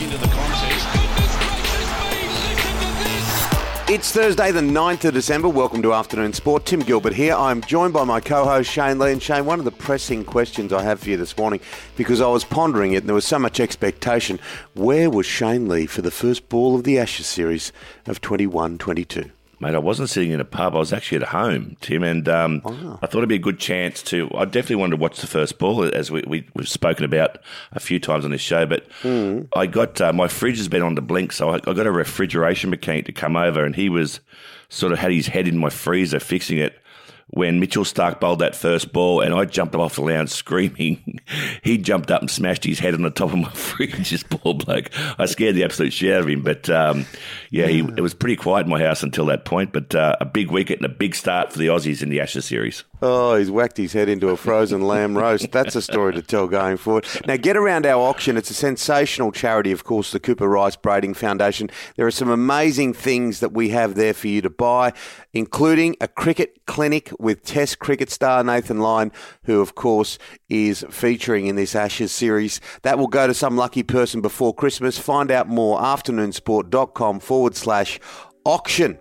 into the contest. It's Thursday, the 9th of December. Welcome to Afternoon Sport. Tim Gilbert here. I'm joined by my co host Shane Lee. And Shane, one of the pressing questions I have for you this morning, because I was pondering it and there was so much expectation. Where was Shane Lee for the first ball of the Ashes series of 21 22? Mate, I wasn't sitting in a pub. I was actually at home, Tim, and um, I thought it'd be a good chance to. I definitely wanted to watch the first ball, as we, we, have spoken about a few times on this show. But I got uh, my fridge has been on the blink, so I, I got a refrigeration mechanic to come over, and he was sort of had his head in my freezer fixing it when Mitchell Starc bowled that first ball and I jumped up off the lounge screaming. he jumped up and smashed his head on the top of my fridge, this poor bloke. I scared the absolute shit out of him. But um, yeah, he, it was pretty quiet in my house until that point. But uh, a big wicket and a big start for the Aussies in the Ashes series. Oh, he's whacked his head into a frozen lamb roast. That's a story to tell going forward. Now, get around our auction. It's a sensational charity, of course, the Cooper Rice Brading Foundation. There are some amazing things that we have there for you to buy, including a cricket clinic with Test cricket star Nathan Lyon, who, of course, is featuring in this Ashes series. That will go to some lucky person before Christmas. Find out more afternoonsport.com forward slash auction.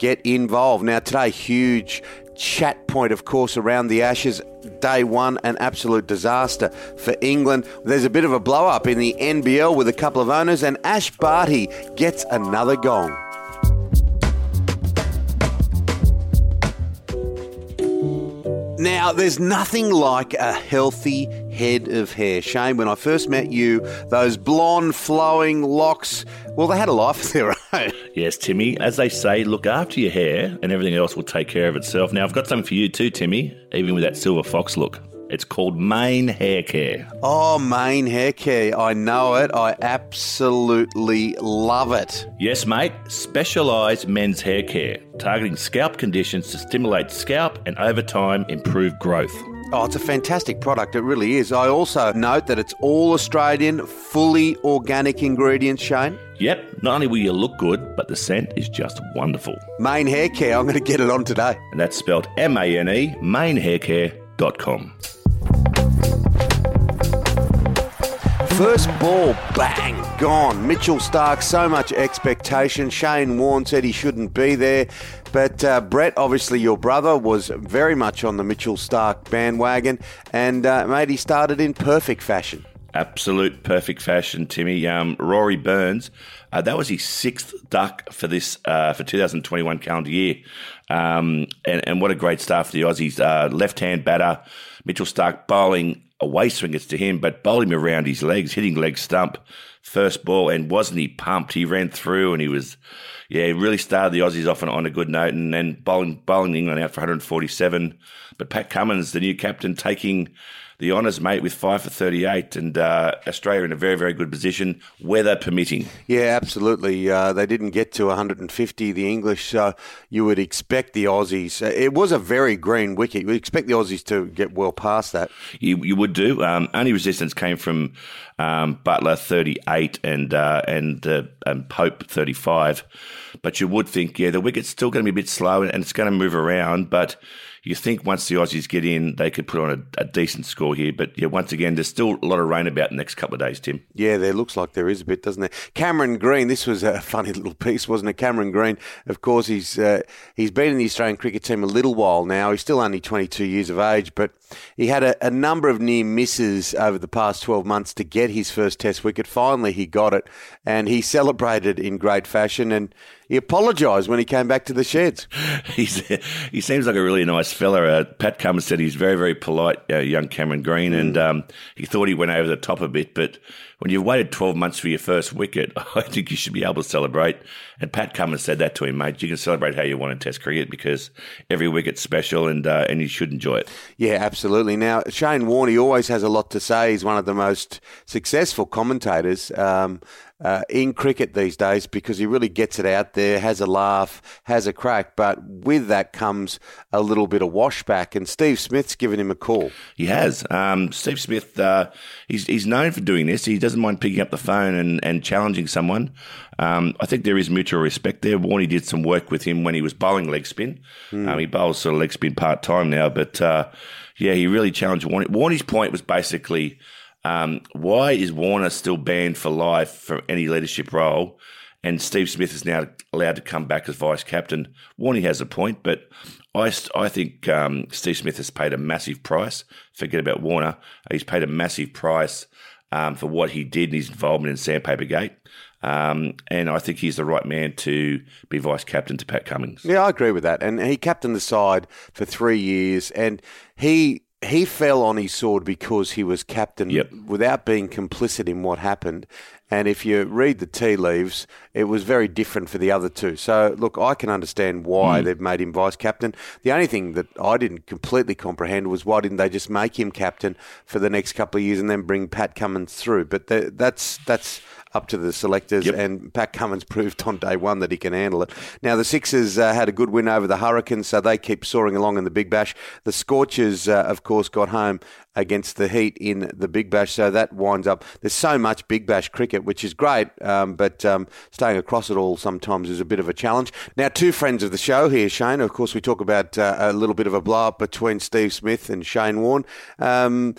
Get involved. Now, today, huge chat point, of course, around the Ashes. Day one, an absolute disaster for England. There's a bit of a blow up in the NBL with a couple of owners, and Ash Barty gets another gong. Now, there's nothing like a healthy head of hair. Shane, when I first met you, those blonde flowing locks, well, they had a life of their own. Yes, Timmy. As they say, look after your hair and everything else will take care of itself. Now, I've got something for you too, Timmy, even with that silver fox look. It's called Mane Hair Care. Oh, Mane Hair Care. I know it. I absolutely love it. Yes, mate. Specialised men's hair care, targeting scalp conditions to stimulate scalp and over time improve growth. Oh, it's a fantastic product. It really is. I also note that it's all Australian, fully organic ingredients, Shane. Yep, not only will you look good, but the scent is just wonderful. Mane Hair Care. I'm going to get it on today. And that's spelled M A N E, manehaircare.com. First ball, bang, gone. Mitchell Starc, so much expectation. Shane Warne said he shouldn't be there. But uh, Brett, obviously your brother, was very much on the Mitchell Starc bandwagon. And, uh, mate, he started in perfect fashion. Absolute perfect fashion, Timmy. Um, Rory Burns, uh, that was his sixth duck for this uh, for 2021 calendar year, um, and, and what a great start for the Aussies. Uh, left-hand batter, Mitchell Stark bowling away swingers to him, but bowling around his legs, hitting leg stump, first ball, and wasn't he pumped? He ran through, and he was, yeah, he really started the Aussies off on, on a good note, and then bowling bowling England out for 147. But Pat Cummins, the new captain, taking the honours, mate, with five for 38, and uh, Australia in a very, very good position, weather permitting. Yeah, absolutely. Uh, they didn't get to 150, the English, so you would expect the Aussies. Uh, it was a very green wicket. You would expect the Aussies to get well past that. You, you would do. Um, only resistance came from um, Buttler 38 and uh, and uh, and Pope 35. But you would think, yeah, the wicket's still going to be a bit slow and it's going to move around, but you think once the Aussies get in, they could put on a, a, decent score here. But yeah, once again, there's still a lot of rain about the next couple of days, Tim. Yeah, there looks like there is a bit, doesn't there? Cameron Green, this was a funny little piece, wasn't it? Cameron Green, of course, he's uh, he's been in the Australian cricket team a little while now. He's still only 22 years of age, but he had a, a number of near misses over the past 12 months to get his first Test wicket. Finally, he got it, and he celebrated in great fashion and he apologised when he came back to the sheds. He's, he seems like a really nice fella. Uh, Pat Cummins said he's very, very polite, uh, young Cameron Green, mm. and um, he thought he went over the top a bit. But when you've waited 12 months for your first wicket, I think you should be able to celebrate. And Pat Cummins said that to him, mate. You can celebrate how you want in Test cricket because every wicket's special and uh, and you should enjoy it. Yeah, absolutely. Now, Shane Warne, he always has a lot to say. He's one of the most successful commentators. Um, uh, in cricket these days because he really gets it out there, has a laugh, has a crack. But with that comes a little bit of washback. And Steve Smith's given him a call. He has. Um, Steve Smith, uh, he's, he's known for doing this. He doesn't mind picking up the phone and, and challenging someone. Um, I think there is mutual respect there. Warney did some work with him when he was bowling leg spin. Mm. Um, he bowls sort of leg spin part time now, but uh, yeah, he really challenged Warney. Warney's point was basically Um, why is Warner still banned for life for any leadership role? And Steve Smith is now allowed to come back as vice captain. Warney has a point, but I, I think um, Steve Smith has paid a massive price. Forget about Warner. He's paid a massive price um, for what he did in his involvement in Sandpaper Gate. Um, and I think he's the right man to be vice captain to Pat Cummins. Yeah, I agree with that. And he captained the side for three years, and he he fell on his sword because he was captain Yep. without being complicit in what happened. And if you read the tea leaves, it was very different for the other two. So, look, I can understand why they've made him vice captain. The only thing that I didn't completely comprehend was why didn't they just make him captain for the next couple of years and then bring Pat Cummins through? But that's that's up to the selectors, Yep. and Pat Cummins proved on day one that he can handle it. Now, the Sixers uh, had a good win over the Hurricanes, so they keep soaring along in the Big Bash. The Scorchers, uh, of course, got home against the Heat in the Big Bash, so that winds up. There's so much Big Bash cricket, which is great, um, but um, staying across it all sometimes is a bit of a challenge. Now, two friends of the show here, Shane. Of course, we talk about uh, a little bit of a blow up between Steve Smith and Shane Warne. Um,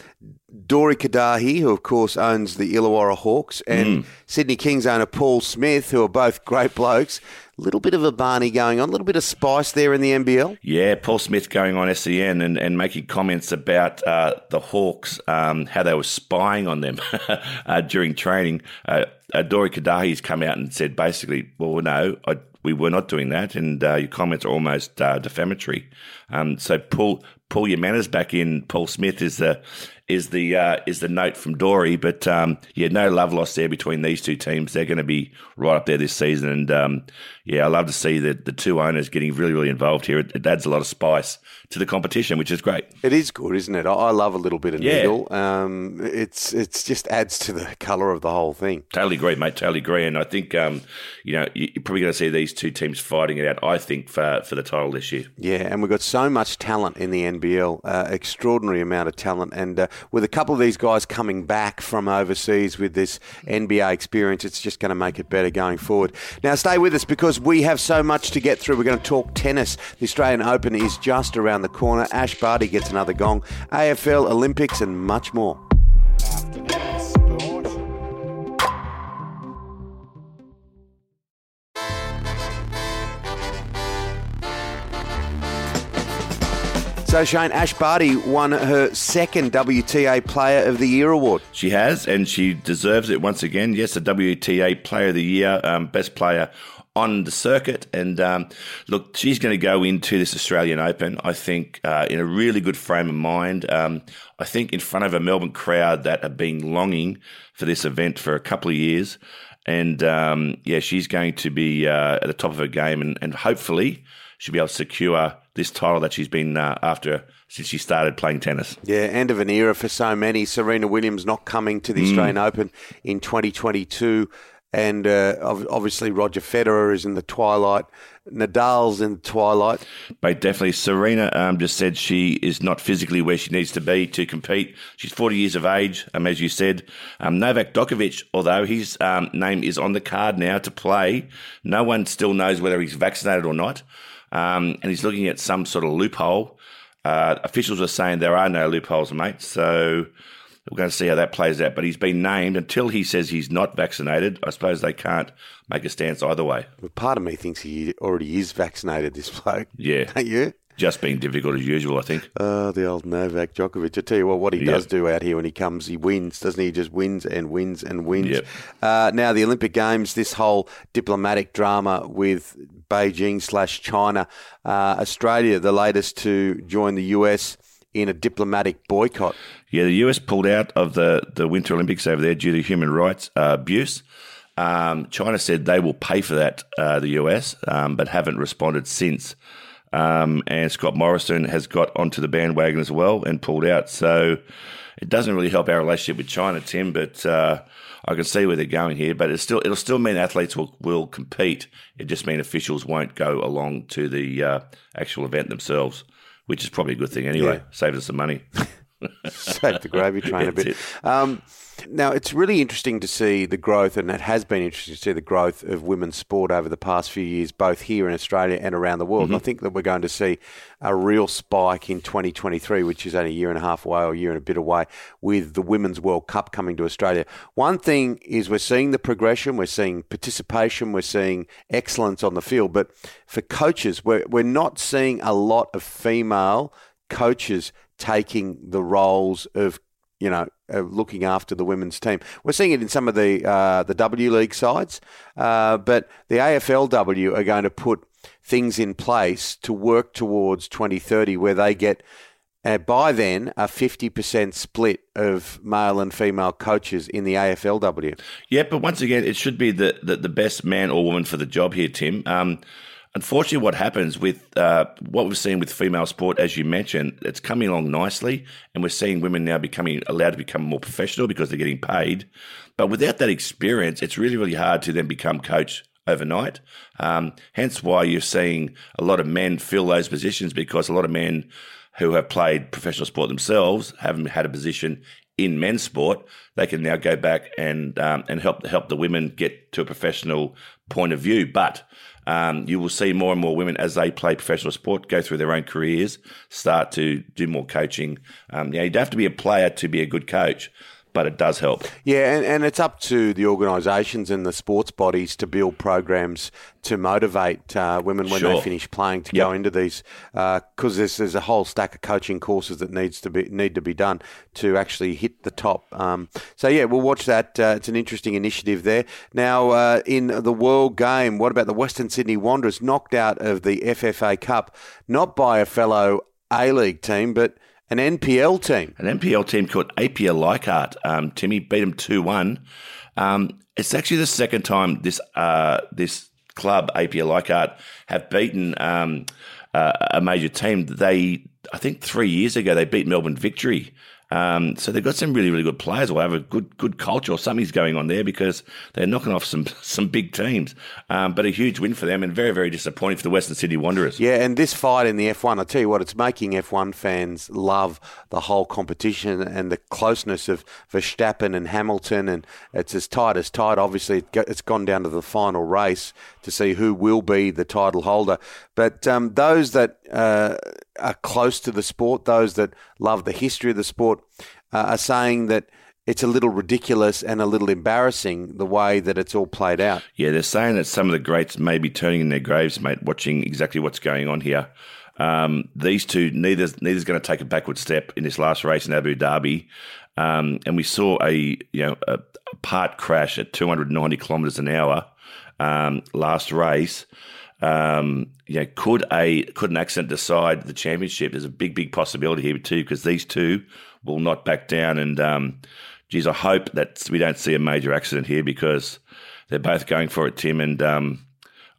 Dory Kadahi, who of course owns the Illawarra Hawks, and Sydney Kings owner Paul Smith, who are both great blokes. A little bit of a Barney going on, a little bit of spice there in the NBL. Yeah, Paul Smith going on SEN and, and making comments about uh, the Hawks, um, how they were spying on them uh, during training. Uh, uh, Dory Kadahi's come out and said basically, well, no, I, we were not doing that, and uh, your comments are almost uh, defamatory. Um, so pull pull your manners back in. Paul Smith is the is the uh, is the note from Dory, but um, yeah, no love lost there between these two teams. They're going to be right up there this season, and um, yeah, I love to see the the two owners getting really really involved here. It, it adds a lot of spice to the competition, which is great. It is good, isn't it? I, love a little bit of Yeah. niggle. Um, it's it's just adds to the colour of the whole thing. Totally agree, mate. Totally agree, and I think um, you know you- you're probably going to see these two teams fighting it out. I think for for the title this year. Yeah, and we've got so much talent in the NBL, uh, extraordinary amount of talent. And uh, with a couple of these guys coming back from overseas with this NBA experience, it's just going to make it better going forward. Now, stay with us because we have so much to get through. We're going to talk tennis. The Australian Open is just around the corner. Ash Barty gets another gong, AFL, Olympics, and much more. So, Shane, Ash Barty won her second WTA Player of the Year award. She has, and she deserves it once again. Yes, the WTA Player of the Year, um, best player on the circuit. And um, look, she's going to go into this Australian Open, I think, uh, in a really good frame of mind. Um, I think in front of a Melbourne crowd that have been longing for this event for a couple of years. And um, yeah, she's going to be uh, at the top of her game, and, and hopefully she'll be able to secure this title that she's been uh, after since she started playing tennis. Yeah, end of an era for so many. Serena Williams not coming to the Australian Open in 2022. And uh, obviously, Roger Federer is in the twilight. Nadal's in the twilight. But definitely, Serena um, just said she is not physically where she needs to be to compete. She's 40 years of age, um, as you said. Um, Novak Djokovic, although his um, name is on the card now to play, no one still knows whether he's vaccinated or not. Um, and he's looking at some sort of loophole. Uh, officials are saying there are no loopholes, mate. So we're going to see how that plays out. But he's been named until he says he's not vaccinated. I suppose they can't make a stance either way. But part of me thinks he already is vaccinated, this bloke. Yeah. Don't you? Just being difficult as usual, I think. Oh, the old Novak Djokovic. I tell you what, what he Yeah. does do out here when he comes, he wins, doesn't he? He just wins and wins and wins. Yep. Uh, now, the Olympic Games, this whole diplomatic drama with Beijing slash China, uh, Australia, the latest to join the US in a diplomatic boycott. Yeah, the US pulled out of the, the Winter Olympics over there due to human rights uh, abuse. Um, China said they will pay for that, uh, the US, um, but haven't responded since. Um, and Scott Morrison has got onto the bandwagon as well and pulled out. So it doesn't really help our relationship with China, Tim, but uh, I can see where they're going here. But it's still, it'll still mean athletes will, will compete. It just means officials won't go along to the uh, actual event themselves, which is probably a good thing anyway. Yeah. Saves us some money. Save the gravy train a bit. Um, now, it's really interesting to see the growth, and it has been interesting to see the growth of women's sport over the past few years, both here in Australia and around the world. Mm-hmm. I think that we're going to see a real spike in 2023, which is only a year and a half away or a year and a bit away, with the Women's World Cup coming to Australia. One thing is we're seeing the progression, we're seeing participation, we're seeing excellence on the field, but for coaches, we're, we're not seeing a lot of female coaches taking the roles of you know, uh, looking after the women's team. We're seeing it in some of the uh, the W League sides, uh, but the AFLW are going to put things in place to work towards 2030, where they get. Uh, by then, a 50% split of male and female coaches in the AFLW. Yeah, but once again, it should be the, the, the best man or woman for the job here, Tim. Um, Unfortunately, what happens with uh, what we've seen with female sport, as you mentioned, it's coming along nicely, and we're seeing women now becoming allowed to become more professional because they're getting paid. But without that experience, it's really, really hard to then become coach overnight. Um, hence, why you're seeing a lot of men fill those positions because a lot of men who have played professional sport themselves haven't had a position in men's sport. They can now go back and um, and help help the women get to a professional point of view, but um, you will see more and more women as they play professional sport go through their own careers, start to do more coaching. Um, you, know, you don't have to be a player to be a good coach but it does help. Yeah, and, and it's up to the organisations and the sports bodies to build programs to motivate uh, women when sure. they finish playing to yep. go into these because uh, there's there's a whole stack of coaching courses that needs to be need to be done to actually hit the top. Um, so yeah, we'll watch that. Uh, it's an interesting initiative there. Now uh, in the World Game, what about the Western Sydney Wanderers knocked out of the FFA Cup, not by a fellow A League team, but an NPL team. An NPL team called Apia Leichhardt. Um, Timmy beat them 2 1. Um, it's actually the second time this uh, this club, Apia Leichhardt, have beaten um, uh, a major team. They, I think three years ago, they beat Melbourne Victory um, so they've got some really, really good players. Or have a good, good culture or something's going on there because they're knocking off some, some big teams. Um, but a huge win for them and very, very disappointing for the Western Sydney Wanderers. Yeah, and this fight in the F1, I tell you what, it's making F1 fans love the whole competition and the closeness of Verstappen and Hamilton, and it's as tight as tight. Obviously, it's gone down to the final race to see who will be the title holder. But um, those that uh, are close to the sport, those that love the history of the sport, uh, are saying that it's a little ridiculous and a little embarrassing the way that it's all played out. Yeah, they're saying that some of the greats may be turning in their graves, mate, watching exactly what's going on here. Um, these two, neither neither's going to take a backward step in this last race in Abu Dhabi. Um, and we saw a you know a, a part crash at 290 kilometres an hour um, last race. Um, you know, could a could an accident decide the championship? There's a big, big possibility here too, because these two will not back down. And um, geez, I hope that we don't see a major accident here because they're both going for it, Tim. And um,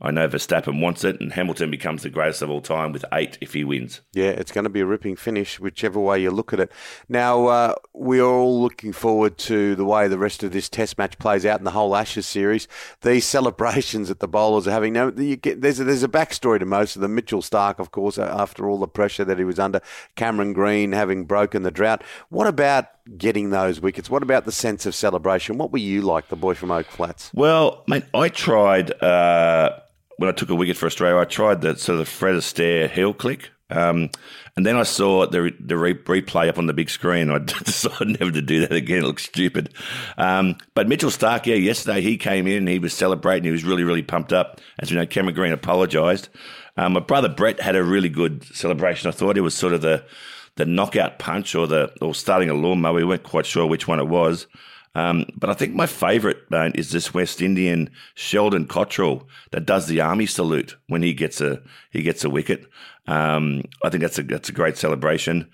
I know Verstappen wants it, and Hamilton becomes the greatest of all time with eight if he wins. Yeah, it's going to be a ripping finish, whichever way you look at it. Now, uh, we're all looking forward to the way the rest of this Test match plays out in the whole Ashes series. These celebrations that the bowlers are having. Now, get, there's a, there's a backstory to most of them. Mitchell Starc, of course, after all the pressure that he was under. Cameron Green having broken the drought. What about getting those wickets? What about the sense of celebration? What were you like, the boy from Oak Flats? Well, mate, I tried. Uh when I took a wicket for Australia, I tried the sort of the Fred Astaire heel click. Um, and then I saw the the re- replay up on the big screen. I decided never to do that again. It looks stupid. Um, but Mitchell Starc, yeah, yesterday he came in and he was celebrating. He was really, really pumped up. As you know, Cameron Green apologised. Um, my brother Brett had a really good celebration. I thought it was sort of the the knockout punch or the or starting a lawnmower. We weren't quite sure which one it was. Um, but I think my favourite mate, is this West Indian Sheldon Cottrell that does the army salute when he gets a he gets a wicket. Um, I think that's a that's a great celebration.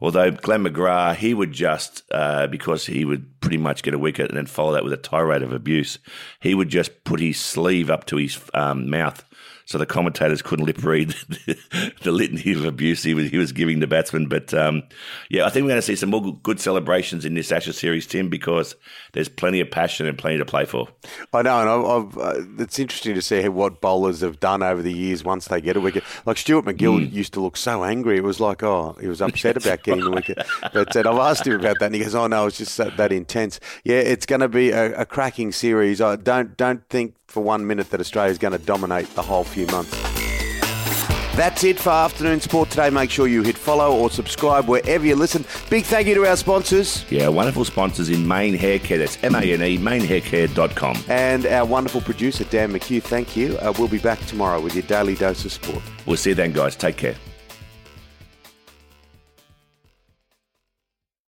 Although Glenn McGrath, he would just uh, because he would pretty much get a wicket and then follow that with a tirade of abuse. He would just put his sleeve up to his um, mouth so the commentators couldn't lip read the, the litany of abuse he was, he was giving the batsmen. But um, yeah, I think we're going to see some more good celebrations in this Ashes series, Tim, because there's plenty of passion and plenty to play for. I know, and I've, I've, uh, it's interesting to see what bowlers have done over the years once they get a wicket. Like Stuart MacGill mm. used to look so angry; it was like, oh, he was upset about getting right. the wicket. But uh, I've asked him about that, and he goes, "Oh no, it's just that, that intense." Yeah, it's going to be a, a cracking series. I don't don't think for one minute that Australia is going to dominate the whole few months. That's it for Afternoon Sport today. Make sure you hit follow or subscribe wherever you listen. Big thank you to our sponsors. Yeah, wonderful sponsors in Mane Hair Care. That's M-A-N-E, manehaircare.com. And our wonderful producer, Dan McHugh. Thank you. Uh, we'll be back tomorrow with your daily dose of sport. We'll see you then, guys. Take care.